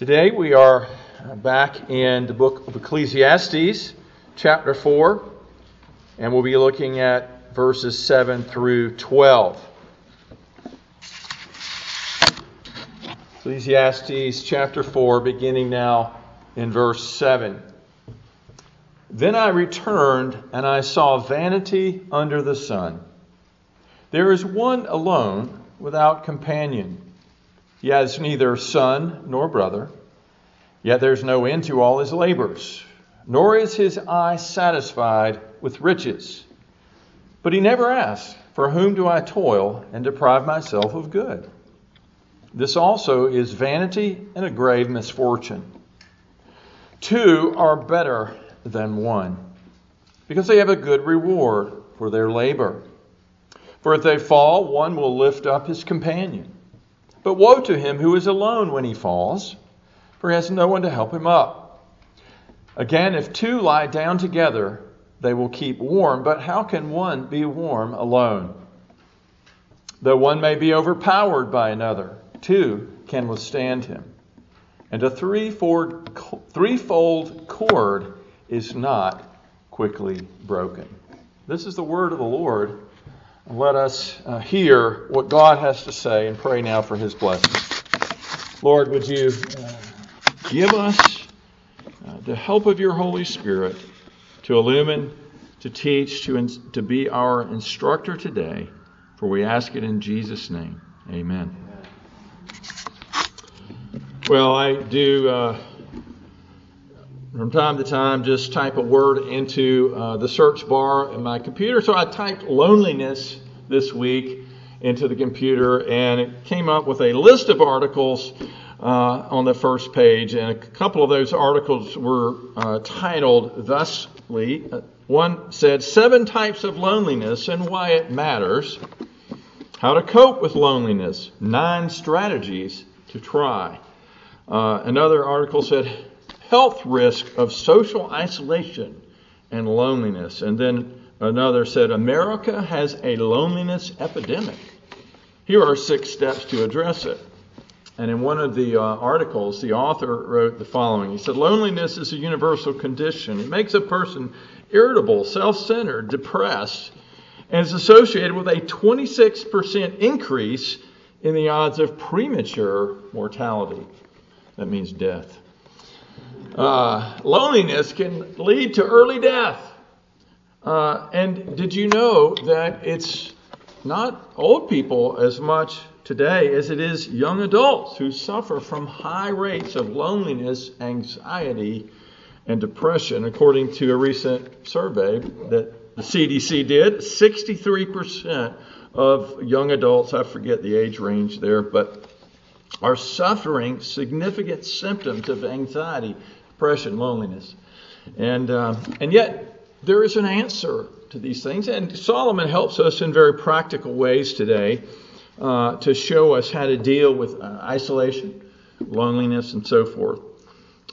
Today we are back in the book of Ecclesiastes, chapter 4, and we'll be looking at verses 7 through 12. Ecclesiastes chapter 4, beginning now in verse 7. Then I returned, and I saw vanity under the sun. There is one alone without companion. He has neither son nor brother, yet there's no end to all his labors, nor is his eye satisfied with riches. But he never asks, For whom do I toil and deprive myself of good? This also is vanity and a grave misfortune. Two are better than one, because they have a good reward for their labor. For if they fall, one will lift up his companion. But woe to him who is alone when he falls, for he has no one to help him up. Again, if two lie down together, they will keep warm, but how can one be warm alone? Though one may be overpowered by another, two can withstand him. And a threefold cord is not quickly broken. This is the word of the Lord. Let us uh, hear what God has to say and pray now for his blessings. Lord, would you uh, give us uh, the help of your Holy Spirit to illumine, to teach, to, to be our instructor today? For we ask it in Jesus' name. Amen. Well, I do uh, from time to time just type a word into uh, the search bar in my computer. So I typed loneliness this week into the computer and it came up with a list of articles uh, on the first page. And a couple of those articles were uh, titled thusly. Uh, one said, Seven Types of Loneliness and Why It Matters. How to Cope with Loneliness. Nine Strategies to Try. Uh, another article said, health risk of social isolation and loneliness. And then another said, America has a loneliness epidemic. Here are six steps to address it. And in one of the uh, articles, the author wrote the following He said, Loneliness is a universal condition. It makes a person irritable, self centered, depressed, and is associated with a 26% increase in the odds of premature mortality. That means death uh, loneliness can lead to early death. Uh, and did you know that it's not old people as much today as it is young adults who suffer from high rates of loneliness, anxiety, and depression, according to a recent survey that the CDC did. 63% of young adults, I forget the age range there, but are suffering significant symptoms of anxiety, depression, loneliness. And, uh, and yet, there is an answer to these things. And Solomon helps us in very practical ways today uh, to show us how to deal with uh, isolation, loneliness, and so forth.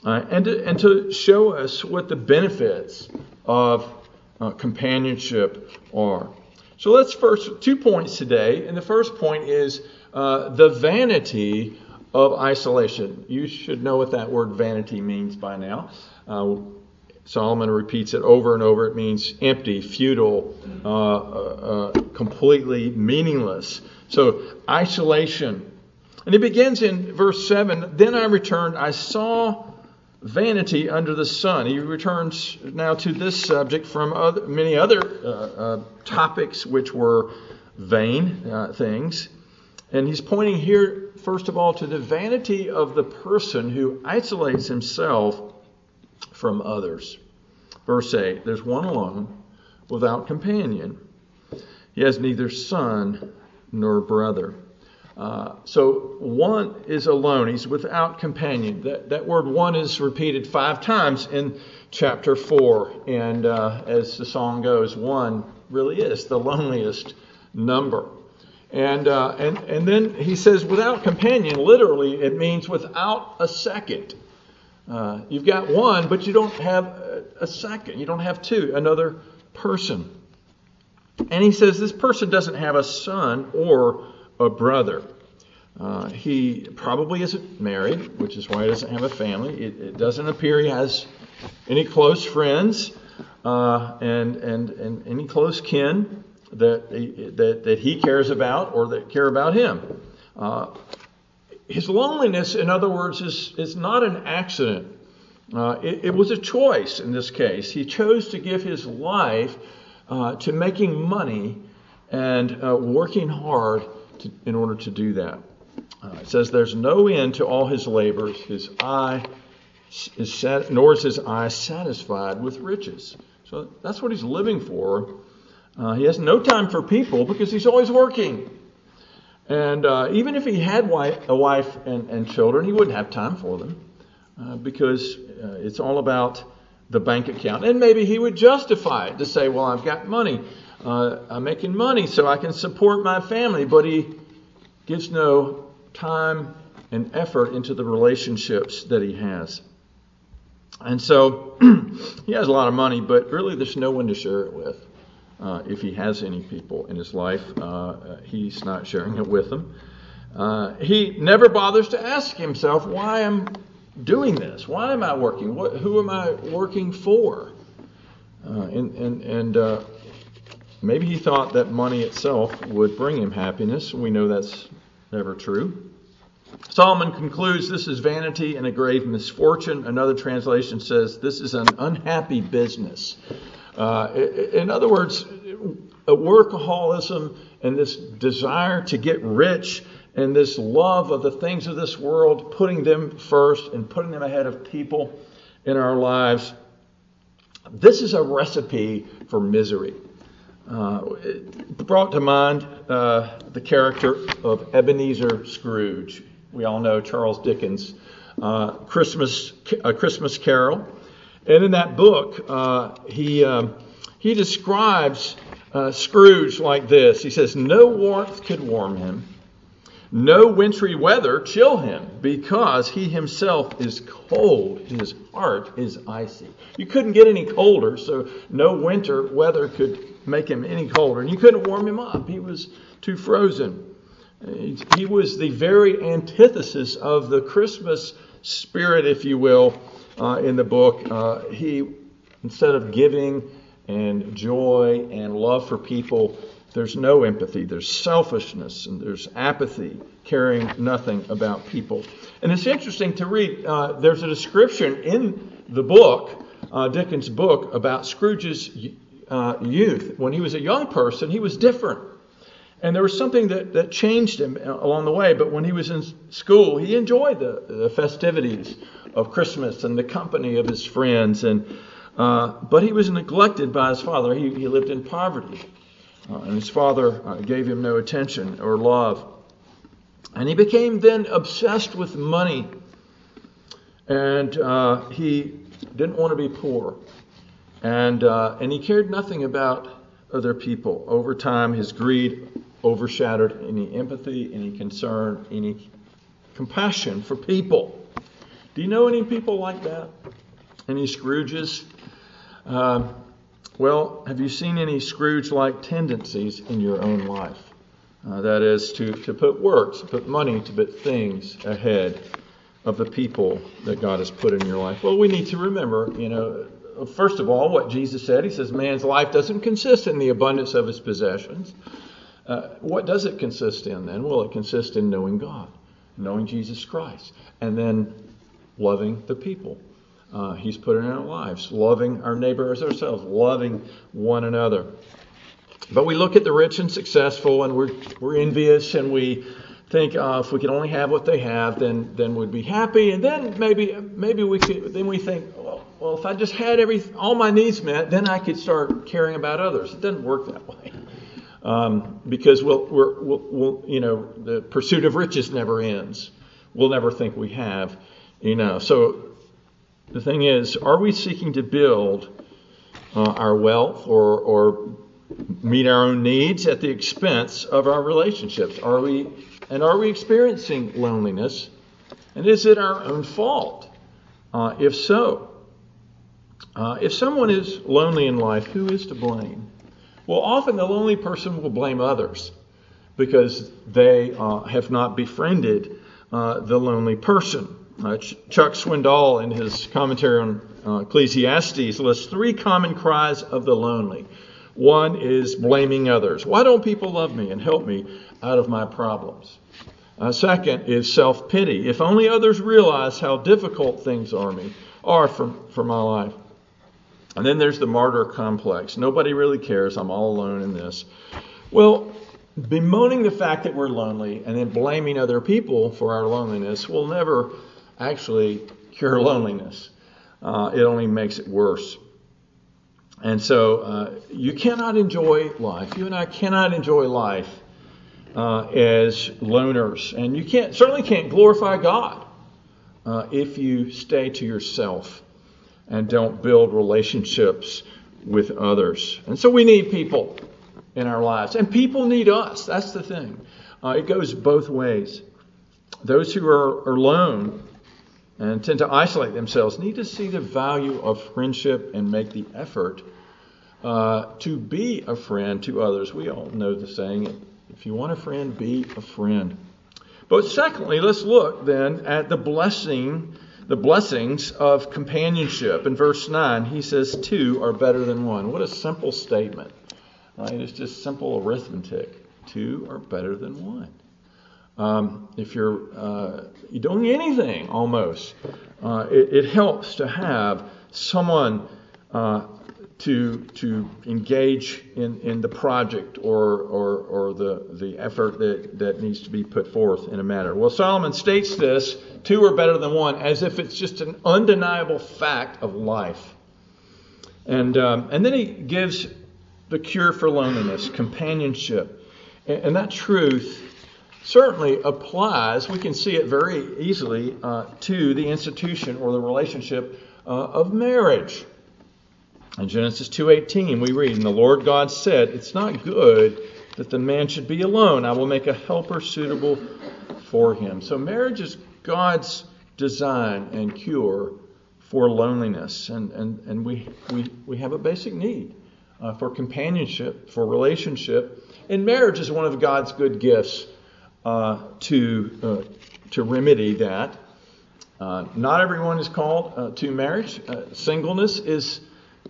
Uh, and, to, and to show us what the benefits of uh, companionship are. So let's first, two points today. And the first point is uh, the vanity of isolation. You should know what that word vanity means by now. Uh, Solomon repeats it over and over. It means empty, futile, uh, uh, uh, completely meaningless. So, isolation. And it begins in verse 7 Then I returned, I saw vanity under the sun. He returns now to this subject from other, many other uh, uh, topics which were vain things. And he's pointing here, first of all, to the vanity of the person who isolates himself from others. Verse 8 There's one alone without companion. He has neither son nor brother. Uh, so one is alone. He's without companion. That, that word one is repeated five times in chapter 4. And uh, as the song goes, one really is the loneliest number. And, uh, and, and then he says, without companion, literally, it means without a second. Uh, you've got one, but you don't have a, second. You don't have two, another person. And he says this person doesn't have a son or a brother. Uh, he probably isn't married, which is why he doesn't have a family. It, it doesn't appear he has any close friends uh, and, and, and any close kin that, that, that he cares about or that care about him. Uh, his loneliness, in other words, is, is not an accident. Uh, it, it, was a choice in this case. He chose to give his life uh, to making money and uh, working hard to, in order to do that. Uh, it says, There's no end to all his labors. His eye is sat, nor is his eye satisfied with riches. So that's what he's living for. Uh, he has no time for people because he's always working. And uh, even if he had wife, a wife and, and, children, he wouldn't have time for them uh, because uh, it's all about the bank account. And maybe he would justify it to say, well, I've got money. Uh, I'm making money so I can support my family. But he gives no time and effort into the relationships that he has. And so he has a lot of money, but really there's no one to share it with. Uh, if he has any people in his life, uh, he's not sharing it with them. Uh, he never bothers to ask himself why I'm doing this. Why am I working? What, who am I working for? Uh, and and, and uh, maybe he thought that money itself would bring him happiness. We know that's never true. Solomon concludes this is vanity and a grave misfortune. Another translation says this is an unhappy business. Uh, in other words, workaholism and this desire to get rich and this love of the things of this world, putting them first and putting them ahead of people in our lives, this is a recipe for misery. Uh, brought to mind uh, the character of Ebenezer Scrooge. We all know Charles Dickens' uh, Christmas, a Christmas Carol. And in that book, uh, he, um, he describes uh, Scrooge like this He says, No warmth could warm him, no wintry weather chill him, because he himself is cold. His heart is icy. You couldn't get any colder, so no winter weather could make him any colder. And you couldn't warm him up, he was too frozen. He was the very antithesis of the Christmas spirit, if you will, uh, in the book. Uh, he, instead of giving and joy and love for people, there's no empathy. There's selfishness and there's apathy, caring nothing about people. And it's interesting to read. Uh, there's a description in the book, uh, Dickens' book, about Scrooge's uh, youth. When he was a young person, he was different. And there was something that, that changed him along the way. But when he was in school, he enjoyed the, the festivities of Christmas and the company of his friends. And, uh, but he was neglected by his father. He, he lived in poverty. Uh, and his father uh, gave him no attention or love. And he became then obsessed with money. And uh, he didn't want to be poor. And, uh, and he cared nothing about other people. Over time, his greed overshadowed any empathy, any concern, any compassion for people. Do you know any people like that? Any Scrooges? Uh, well, have you seen any Scrooge like tendencies in your own life? Uh, that is, to, to put works, to put money, to put things ahead of the people that God has put in your life. Well, we need to remember, you know, first of all, what Jesus said. He says, man's life doesn't consist in the abundance of his possessions. Uh, what does it consist in then? Well, it consists in knowing God, knowing Jesus Christ, and then loving the people uh, He's put in our lives, loving our neighbor as ourselves, loving one another. But we look at the rich and successful, and we're, we're envious, and we think uh, if we could only have what they have, then then we'd be happy, and then maybe maybe we could. Then we think, well, well, if I just had every all my needs met, then I could start caring about others. It doesn't work that way um, because we'll, we'll, we'll, you know, the pursuit of riches never ends. We'll never think we have enough. So the thing is, are we seeking to build uh, our wealth or, or meet our own needs at the expense of our relationships? Are we, and are we experiencing loneliness? And is it our own fault? Uh, if so, uh, if someone is lonely in life, who is to blame? Well, often the lonely person will blame others. because they uh, have not befriended uh, the lonely person. Uh, Ch- Chuck Swindoll, in his commentary on uh, Ecclesiastes, lists three common cries of the lonely. One is blaming others. Why don't people love me and help me out of my problems? Uh, second is self pity. If only others realize how difficult things are me are for, for my life. And then there's the martyr complex. Nobody really cares. I'm all alone in this. Well, bemoaning the fact that we're lonely and then blaming other people for our loneliness will never actually cure loneliness. Uh, it only makes it worse. And so uh, you cannot enjoy life. You and I cannot enjoy life uh, as loners, and you can't certainly can't glorify God uh, if you stay to yourself and don't build relationships with others. And so we need people in our lives, and people need us. That's the thing. Uh, it goes both ways. Those who are, alone and tend to isolate themselves need to see the value of friendship and make the effort uh, to be a friend to others. We all know the saying if you want a friend, be a friend. But secondly, let's look then at the blessing, the blessings of companionship. In verse 9, he says, Two are better than one. What a simple statement. Right? It's just simple arithmetic. Two are better than one. Um, if you're, uh, you're doing anything almost, uh, it, it, helps to have someone uh, to to engage in, in the project or, or, or the, the effort that, that needs to be put forth in a matter. Well, Solomon states this two are better than one as if it's just an undeniable fact of life. And, um, and then he gives the cure for loneliness, companionship. And, and that truth certainly applies, we can see it very easily, uh, to the institution or the relationship uh, of marriage. In Genesis 2:18 we read, "And the Lord God said, it's not good that the man should be alone. I will make a helper suitable for him." So marriage is God's design and cure for loneliness, and and and we we we have a basic need uh, for companionship, for relationship, and marriage is one of God's good gifts uh, to uh, to remedy that. Uh, not everyone is called uh, to marriage. Uh, singleness is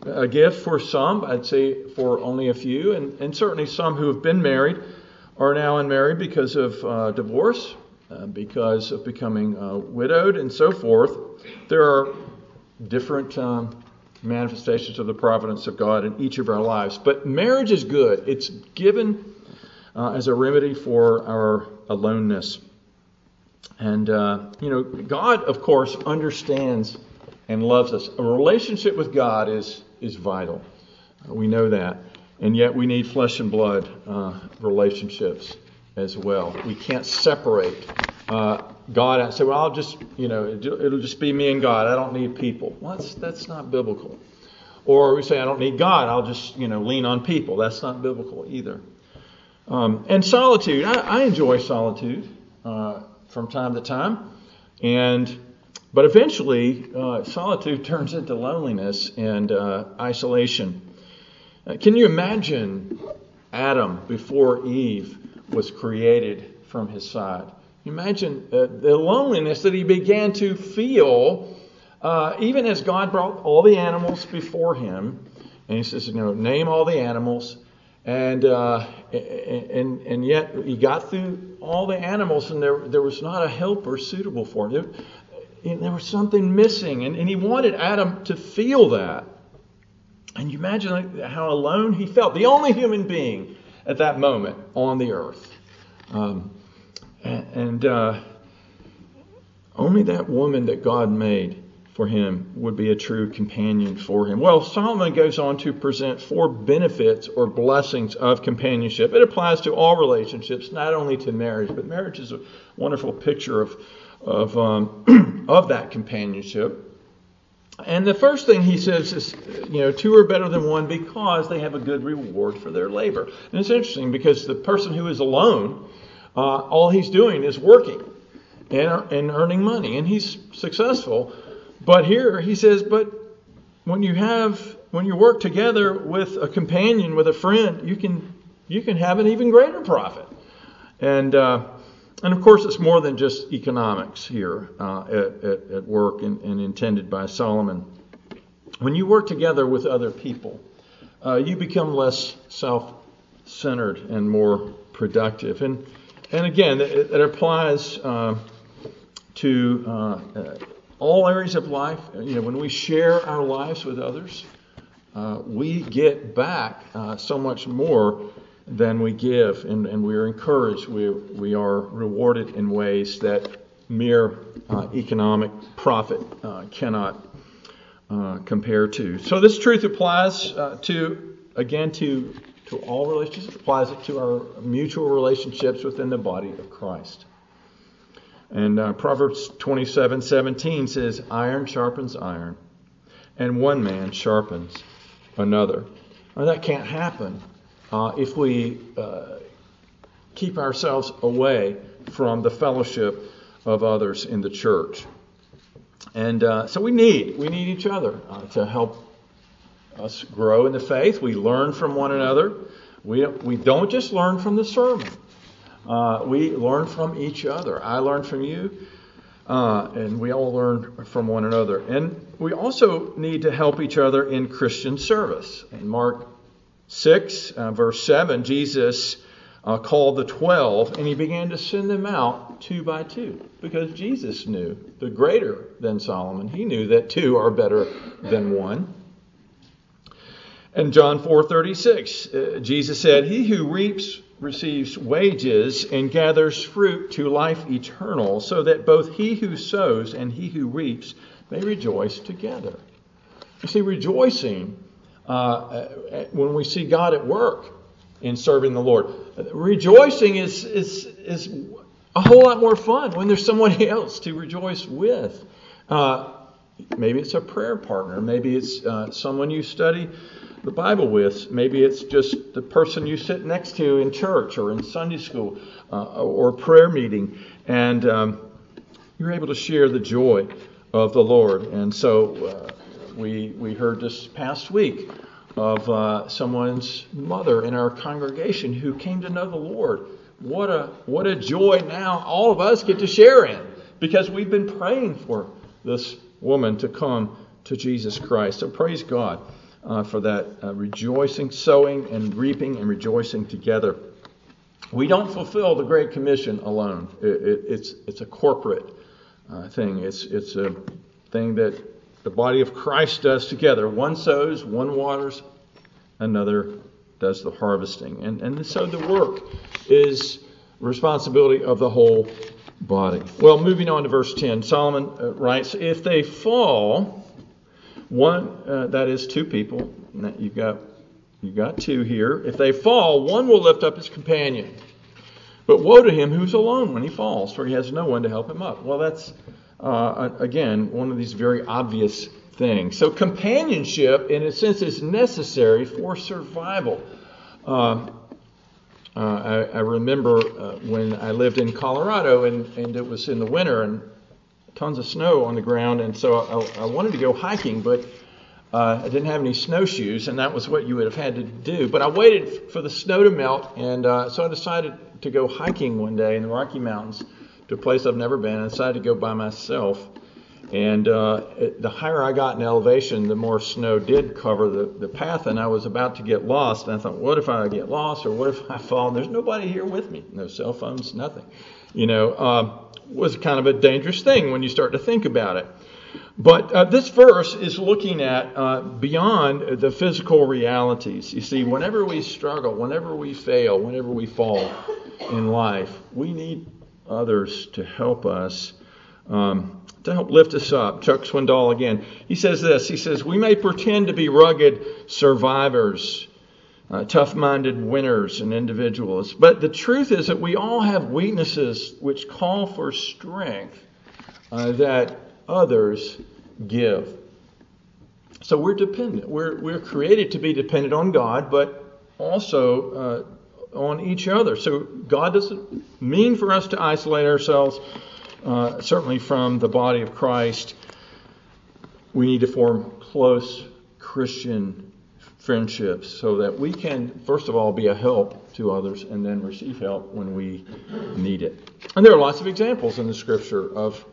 a gift for some, I'd say for only a few, and, and certainly some who have been married are now unmarried because of uh, divorce, uh, because of becoming uh, widowed, and so forth. There are different um, manifestations of the providence of God in each of our lives. But marriage is good, it's given uh, as a remedy for our aloneness. And, uh, you know, God, of course, understands and loves us. A relationship with God is is vital. Uh, we know that. And yet we need flesh and blood uh, relationships as well. We can't separate uh, God and say, well, I'll just, you know, it'll just be me and God. I don't need people. Well, that's, that's not biblical. Or we say, I don't need God. I'll just, you know, lean on people. That's not biblical either. Um, and solitude. I, I enjoy solitude uh, from time to time. And but eventually, uh, solitude turns into loneliness and uh, isolation. Uh, can you imagine Adam before Eve was created from his side? Imagine uh, the loneliness that he began to feel uh, even as God brought all the animals before him. And he says, you know, name all the animals. And, uh, and, and yet he got through all the animals, and there, there was not a helper suitable for him there was something missing, and, and he wanted Adam to feel that. And you imagine how alone he felt, the only human being at that moment on the earth. Um, and, and uh, only that woman that God made for him would be a true companion for him. Well, Solomon goes on to present four benefits or blessings of companionship. It applies to all relationships, not only to marriage, but marriage is a wonderful picture of of, um, of that companionship. And the first thing he says is, you know, two are better than one because they have a good reward for their labor. And it's interesting because the person who is alone, uh, all he's doing is working and, and earning money, and he's successful. But here he says, but when you have when you work together with a companion, with a friend, you can you can have an even greater profit. And, uh, and of course, it's more than just economics here uh, at, at, at, work and, and, intended by Solomon. When you work together with other people, uh, you become less self centered and more productive. And, and again, it, it applies uh, to uh, all areas of life. You know, when we share our lives with others, uh, we get back uh, so much more than we give, and, and we are encouraged. We, we are rewarded in ways that mere uh, economic profit uh, cannot uh, compare to. So this truth applies uh, to, again, to, to all relationships. It applies it to our mutual relationships within the body of Christ. And uh, Proverbs 27 17 says, Iron sharpens iron, and one man sharpens another. Now, that can't happen uh, if we uh, keep ourselves away from the fellowship of others in the church. And uh, so we need we need each other uh, to help us grow in the faith. We learn from one another. We we don't just learn from the sermon. Uh, we learn from each other. I learn from you, uh, and we all learn from one another. And we also need to help each other in Christian service. In Mark 6, uh, verse 7, Jesus uh, called the twelve and he began to send them out two by two because Jesus knew the greater than Solomon. He knew that two are better than one. And John 4:36, uh, Jesus said, "He who reaps receives wages and gathers fruit to life eternal, so that both he who sows and he who reaps may rejoice together." You see, rejoicing uh, when we see God at work in serving the Lord, rejoicing is is is a whole lot more fun when there's someone else to rejoice with. Uh, maybe it's a prayer partner. Maybe it's uh, someone you study the Bible with. Maybe it's just the person you sit next to in church or in Sunday school uh, or prayer meeting, and um, you're able to share the joy of the Lord. And so uh, we we heard this past week of uh, someone's mother in our congregation who came to know the Lord. What a what a joy now all of us get to share in because we've been praying for this woman to come to Jesus Christ. So praise God uh, for that uh, rejoicing, sowing, and reaping and rejoicing together. We don't fulfill the Great Commission alone. It, it, it's it's a corporate uh, thing. It's it's a thing that the body of Christ does together. One sows, one waters, another does the harvesting. And and so the work is responsibility of the whole body. Well, moving on to verse 10, Solomon uh, writes, If they fall, one, uh, that is two people. You've got, you've got two here. If they fall, one will lift up his companion. But woe to him who's alone when he falls, for he has no one to help him up. Well, that's, uh, again, one of these very obvious things. So, companionship, in a sense, is necessary for survival. Uh, uh, I, I, remember uh, when I lived in Colorado and, and it was in the winter and tons of snow on the ground, and so I, I wanted to go hiking, but uh, I didn't have any snowshoes, and that was what you would have had to do. But I waited for the snow to melt, and uh, so I decided to go hiking one day in the Rocky Mountains to a place I've never been. I decided to go by myself. And uh, it, the higher I got in elevation, the more snow did cover the, the path, and I was about to get lost. And I thought, what if I get lost, or what if I fall? And there's nobody here with me, no cell phones, nothing. You know, uh, was kind of a dangerous thing when you start to think about it. But uh, this verse is looking at uh, beyond the physical realities. You see, whenever we struggle, whenever we fail, whenever we fall in life, we need others to help us, um, to help lift us up. Chuck Swindoll again. He says this He says, We may pretend to be rugged survivors uh, tough minded winners and individuals. But the truth is that we all have weaknesses which call for strength uh, that others give. So we're dependent. We're, we're created to be dependent on God, but also uh, on each other. So God doesn't mean for us to isolate ourselves, uh, certainly from the body of Christ. We need to form close Christian friendships so that we can, first of all, be a help to others and then receive help when we need it. And there are lots of examples in the scripture of,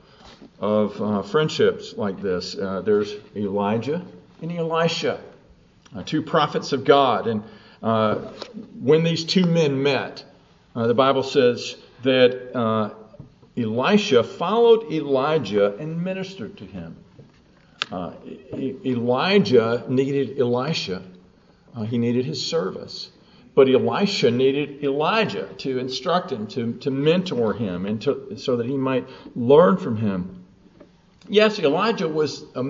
of uh, friendships like this. Uh, there's Elijah and Elisha, uh, two prophets of God. And when these two men met, uh, the Bible says that uh, Elisha followed Elijah and ministered to him. Elijah needed Elisha uh, he needed his service. But Elisha needed Elijah to instruct him, to, to mentor him, and to, so that he might learn from him. Yes, Elijah was the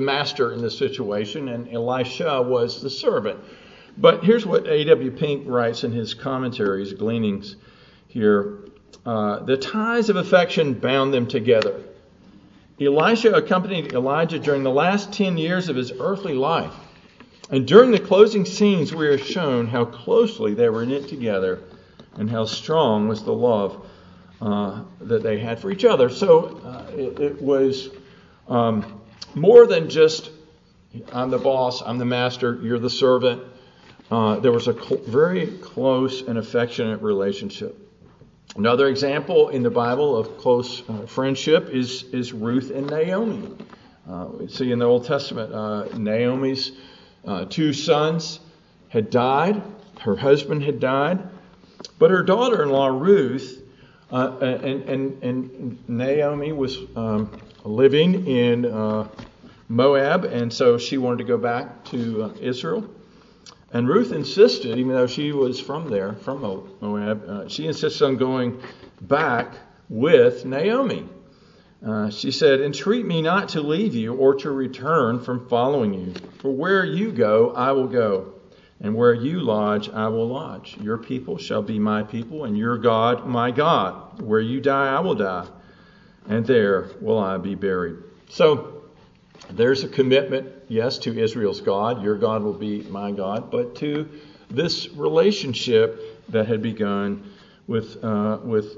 master in this situation, and Elisha was the servant. But here's what A.W. Pink writes in his commentaries, gleanings here. Uh, the ties of affection bound them together. Elisha accompanied Elijah during the last 10 years of his earthly life. And during the closing scenes, we are shown how closely they were knit together and how strong was the love uh, that they had for each other. So uh, it, it, was um, more than just I'm the boss, I'm the master, you're the servant. Uh, there was a cl- very close and affectionate relationship. Another example in the Bible of close uh, friendship is, is Ruth and Naomi. Uh, we see in the Old Testament, uh, Naomi's uh, two sons had died, her husband had died, but her daughter in law, Ruth, and, and, and Naomi was um, living in Moab, and so she wanted to go back to Israel. And Ruth insisted, even though she was from there, from Moab, uh, she insists on going back with Naomi. Uh, she said, Entreat me not to leave you or to return from following you. For where you go, I will go, and where you lodge, I will lodge. Your people shall be my people, and your God my God. Where you die, I will die, and there will I be buried. So there's a commitment, yes, to Israel's God. Your God will be my God, but to this relationship that had begun with, uh, with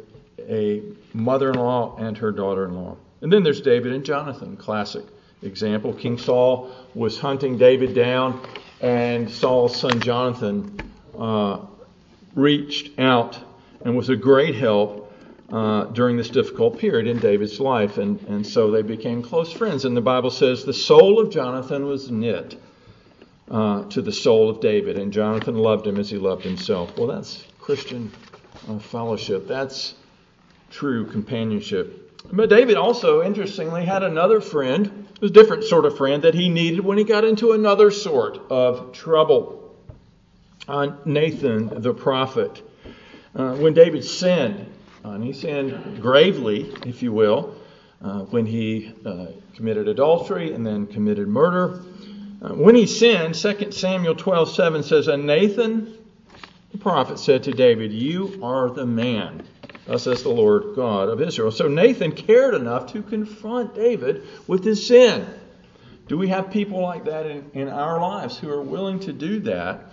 a mother in law and her daughter in law. And then there's David and Jonathan, classic example. King Saul was hunting David down, and Saul's son Jonathan uh, reached out and was a great help uh, during this difficult period in David's life. And, and so they became close friends. And the Bible says the soul of Jonathan was knit uh, to the soul of David, and Jonathan loved him as he loved himself. Well, that's Christian uh, fellowship. That's true companionship. But David also, interestingly, had another friend, a different sort of friend that he needed when he got into another sort of trouble. Uh, Nathan, the prophet. Uh, when David sinned, and he sinned gravely, if you will, uh, when he uh, committed adultery and then committed murder. Uh, when he sinned, 2 Samuel 12 7 says, And Nathan, the prophet, said to David, You are the man. Thus says the Lord God of Israel. So Nathan cared enough to confront David with his sin. Do we have people like that in, in our lives who are willing to do that?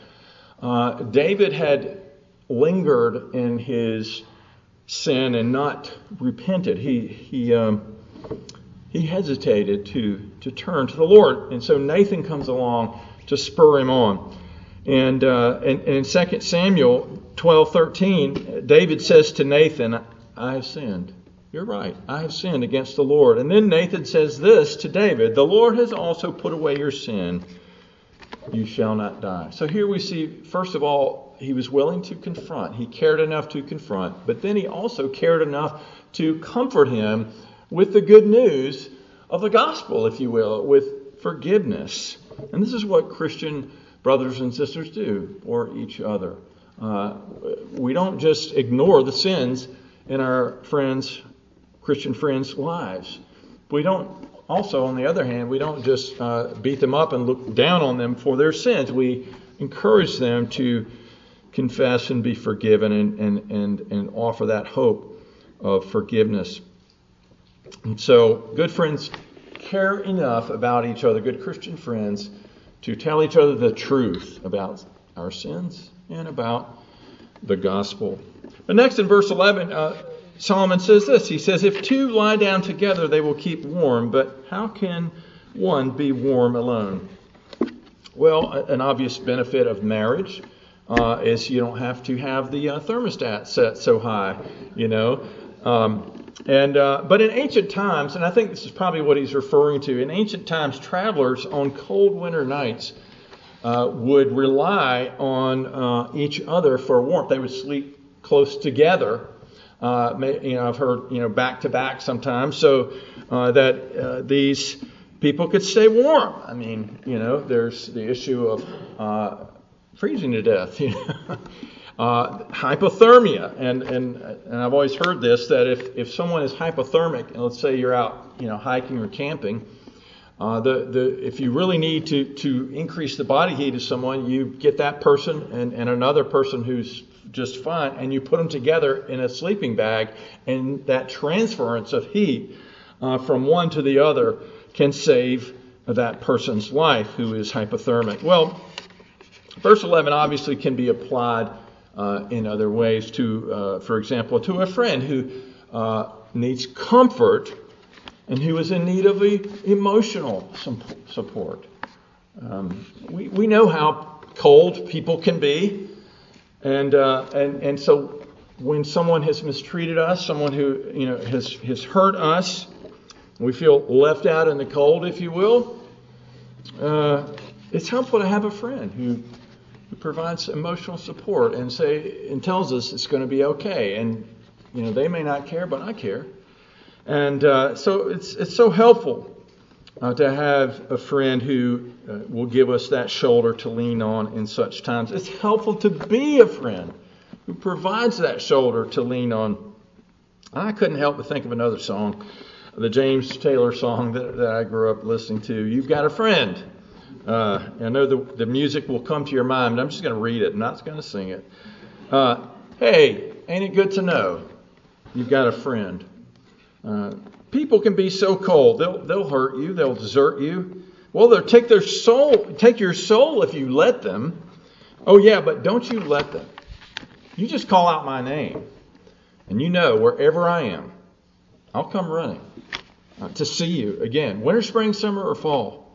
Uh, David had lingered in his sin and not repented. He he um, he hesitated to to turn to the Lord, and so Nathan comes along to spur him on. And, uh, and, and in 2 Samuel 12 13, David says to Nathan, I have sinned. You're right. I have sinned against the Lord. And then Nathan says this to David The Lord has also put away your sin. You shall not die. So here we see, first of all, he was willing to confront. He cared enough to confront. But then he also cared enough to comfort him with the good news of the gospel, if you will, with forgiveness. And this is what Christian brothers and sisters do for each other. Uh, we don't just ignore the sins in our friends, Christian friends' lives. We don't also, on the other hand, we don't just uh, beat them up and look down on them for their sins. We encourage them to confess and be forgiven and, and, and, and offer that hope of forgiveness. And so, good friends care enough about each other, good Christian friends, to tell each other the truth about our sins and about the gospel. But next in verse 11, uh, Solomon says this He says, If two lie down together, they will keep warm, but how can one be warm alone? Well, an obvious benefit of marriage uh, is you don't have to have the uh, thermostat set so high, you know. Um, and uh, but in ancient times, and I think this is probably what he's referring to. In ancient times, travelers on cold winter nights uh, would rely on uh, each other for warmth. They would sleep close together. Uh, you know, I've heard you know back to back sometimes, so uh, that uh, these people could stay warm. I mean, you know, there's the issue of freezing to death. You know? Uh, hypothermia, and, and, and I've always heard this that if, if someone is hypothermic, and let's say you're out you know hiking or camping, uh, the, the, if you really need to, to increase the body heat of someone, you get that person and, and another person who's just fine, and you put them together in a sleeping bag, and that transference of heat uh, from one to the other can save that person's life who is hypothermic. Well, verse 11 obviously can be applied uh, in other ways to, uh, for example, to a friend who uh, needs comfort and who is in need of emotional support. Um, we, we know how cold people can be, and, uh, and, and so when someone has mistreated us, someone who you know, has, has hurt us, we feel left out in the cold, if you will, uh, it's helpful to have a friend who who provides emotional support and say and tells us it's going to be okay. And you know they may not care, but I care. And uh, so it's it's so helpful uh, to have a friend who uh, will give us that shoulder to lean on in such times. It's helpful to be a friend who provides that shoulder to lean on. I couldn't help but think of another song, the James Taylor song that, that I grew up listening to. You've got a friend. Uh, I know the, the music will come to your mind, but I'm just going to read it. I'm not going to sing it. Uh, hey, ain't it good to know you've got a friend? Uh, people can be so cold. They'll, they'll hurt you. They'll desert you. Well, they'll take their soul, take your soul if you let them. Oh, yeah, but don't you let them. You just call out my name. And you know, wherever I am, I'll come running uh, to see you again, winter, spring, summer, or fall.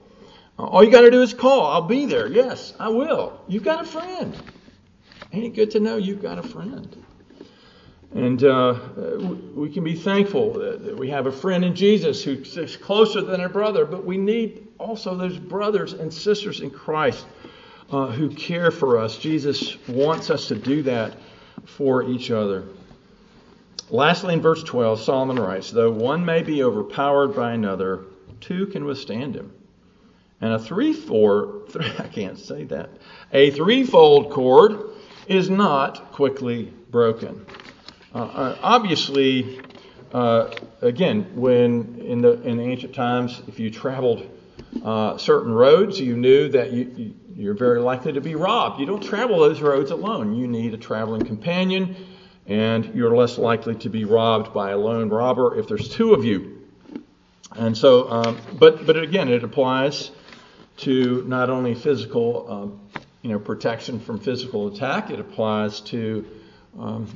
All you got to do is call. I'll be there. Yes, I will. You've got a friend. Ain't it good to know you've got a friend? And uh, we can be thankful that we have a friend in Jesus who's closer than a brother, but we need also those brothers and sisters in Christ uh, who care for us. Jesus wants us to do that for each other. Lastly, in verse 12, Solomon writes, Though one may be overpowered by another, two can withstand him. And a three four, I can't say that. A threefold cord is not quickly broken. Uh, uh, obviously, uh, again, when in the in ancient times, if you traveled certain roads, you knew that you, you, are very likely to be robbed. You don't travel those roads alone. You need a traveling companion, and you're less likely to be robbed by a lone robber if there's two of you. And so, um, but but again, it applies to not only physical, um, you know, protection from physical attack. It applies to, um,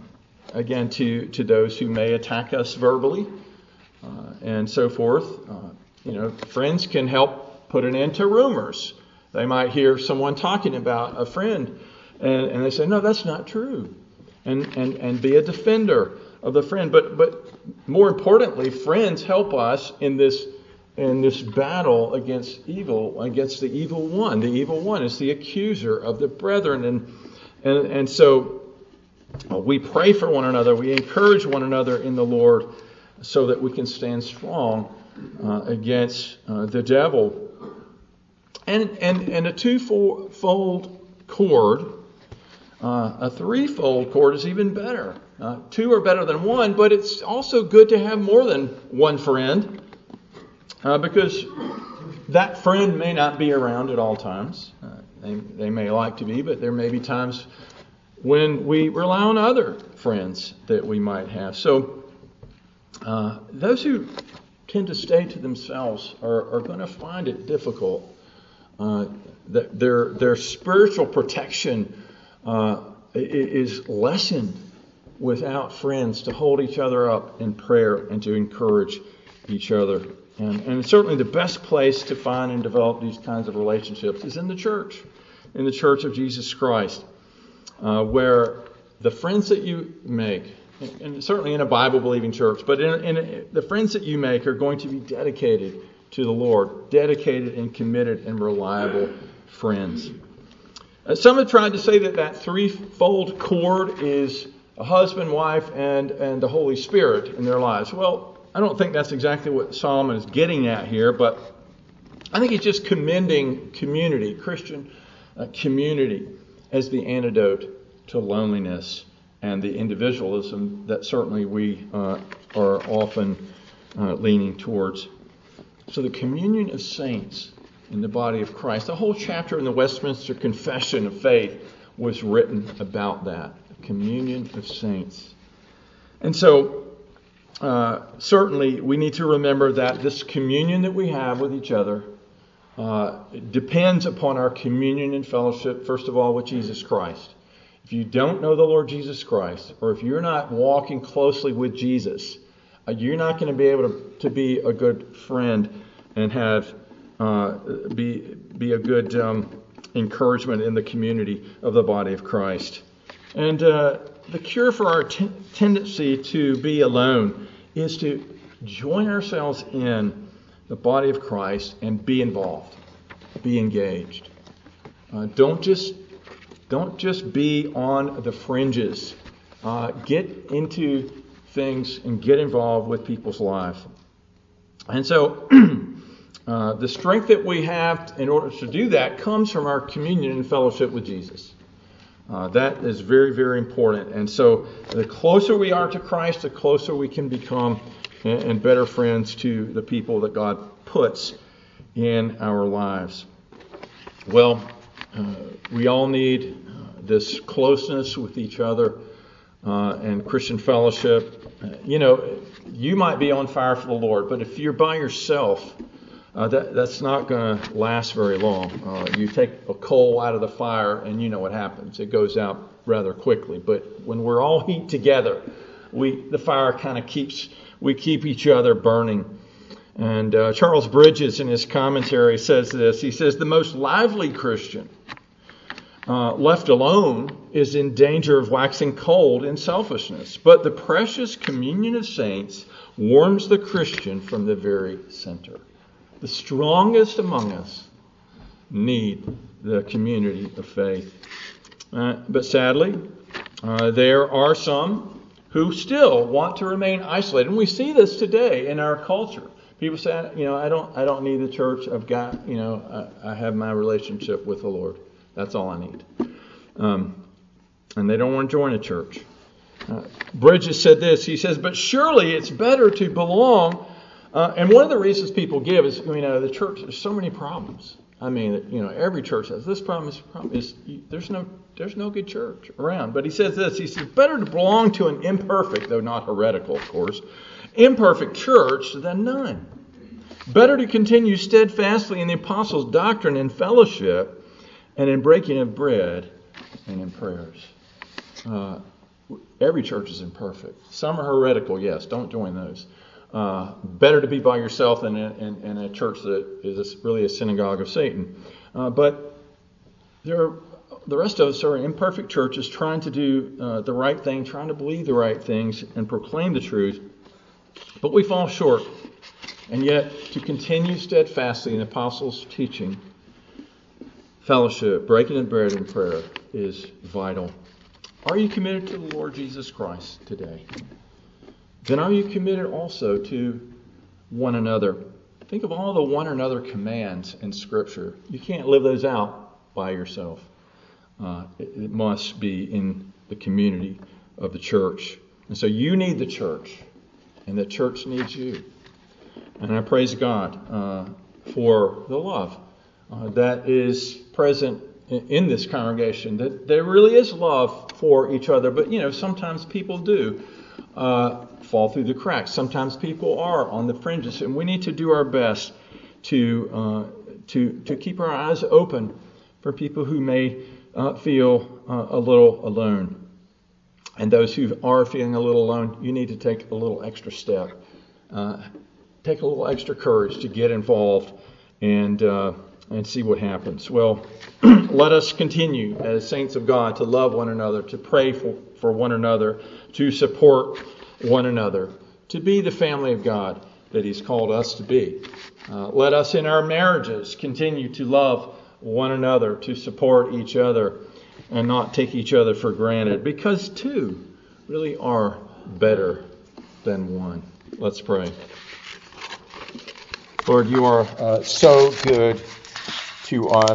again, to to those who may attack us verbally uh, and so forth. Uh, you know, friends can help put an end to rumors. They might hear someone talking about a friend, and, and they say, "No, that's not true," and and and be a defender of the friend. But but more importantly, friends help us in this in this battle against evil, against the evil one. The evil one is the accuser of the brethren. And, and, and so we pray for one another, we encourage one another in the Lord so that we can stand strong uh, against uh, the devil. And, and, and a twofold cord, uh, a threefold cord is even better. Uh, two are better than one, but it's also good to have more than one friend uh, because that friend may not be around at all times. Uh, they, they may like to be, but there may be times when we rely on other friends that we might have. So, uh, those who tend to stay to themselves are, are going to find it difficult. Uh, that their, their spiritual protection uh, is lessened without friends to hold each other up in prayer and to encourage each other. And, and certainly the best place to find and develop these kinds of relationships is in the church, in the church of Jesus Christ, where the friends that you make, and certainly in a Bible believing church, but in, in the friends that you make are going to be dedicated to the Lord, dedicated and committed and reliable friends. Uh, some have tried to say that that threefold cord is a husband, wife, and, and the Holy Spirit in their lives. Well, I don't think that's exactly what Solomon is getting at here, but I think he's just commending community, Christian uh, community, as the antidote to loneliness and the individualism that certainly we uh, are often uh, leaning towards. So, the communion of saints in the body of Christ, the whole chapter in the Westminster Confession of Faith was written about that communion of saints. And so, uh, certainly, we need to remember that this communion that we have with each other uh, depends upon our communion and fellowship, first of all, with Jesus Christ. If you don't know the Lord Jesus Christ, or if you're not walking closely with Jesus, uh, you're not going to be able to, to be a good friend and have uh, be be a good um, encouragement in the community of the body of Christ. And uh, the cure for our t- tendency to be alone is to join ourselves in the body of Christ and be involved, be engaged. Uh, don't just don't just be on the fringes. Uh, get into things and get involved with people's lives. And so, uh, the strength that we have in order to do that comes from our communion and fellowship with Jesus. Uh, that is very, very important. And so, the closer we are to Christ, the closer we can become and, and better friends to the people that God puts in our lives. Well, uh, we all need uh, this closeness with each other uh, and Christian fellowship. you know, you might be on fire for the Lord, but if you're by yourself, uh, that, that's not going to last very long. Uh, you take a coal out of the fire, and you know what happens. It goes out rather quickly. But when we're all heat together, we the fire kind of keeps we keep each other burning. And uh, Charles Bridges, in his commentary, says this. He says, The most lively Christian, uh, left alone, is in danger of waxing cold in selfishness. But the precious communion of saints warms the Christian from the very center. The strongest among us need the community of faith. Uh, but sadly, uh, there are some who still want to remain isolated. And we see this today in our culture. People say, you know, I don't, I don't need the church. I've got, you know, I, I have my relationship with the Lord. That's all I need. Um, and they don't want to join a church. Uh, Bridges said this. He says, but surely it's better to belong. Uh, and one of the reasons people give is, you know, the church. There's so many problems. I mean, you know, every church has this problem. This problem is there's no there's no good church around. But he says this. He says better to belong to an imperfect, though not heretical, of course, imperfect church than none. Better to continue steadfastly in the apostles' doctrine and fellowship, and in breaking of bread and in prayers. Uh, every church is imperfect. Some are heretical, yes. Don't join those. Uh, better to be by yourself than in, in, in, a church that is really a synagogue of Satan. Uh, but there the rest of us are imperfect churches trying to do uh, the right thing, trying to believe the right things, and proclaim the truth. But we fall short. And yet, to continue steadfastly in the apostles' teaching, fellowship, breaking of bread, and prayer is vital. Are you committed to the Lord Jesus Christ today? Then are you committed also to one another? Think of all the one another commands in Scripture. You can't live those out by yourself. Uh, it, it must be in the community of the church. And so you need the church, and the church needs you. And I praise God uh, for the love uh, that is present in, in, this congregation. That there really is love for each other, but you know sometimes people do uh, fall through the cracks. Sometimes people are on the fringes, and we need to do our best to uh, to to keep our eyes open for people who may uh, feel uh, a little alone. And those who are feeling a little alone, you need to take a little extra step take a little extra courage to get involved and uh, and see what happens. Well, let us continue as saints of God to love one another, to pray for, for one another, to support one another, to be the family of God that He's called us to be. Uh, let us in our marriages continue to love one another, to support each other, and not take each other for granted, because two really are better than one. Let's pray. Lord, you are uh, so good to us.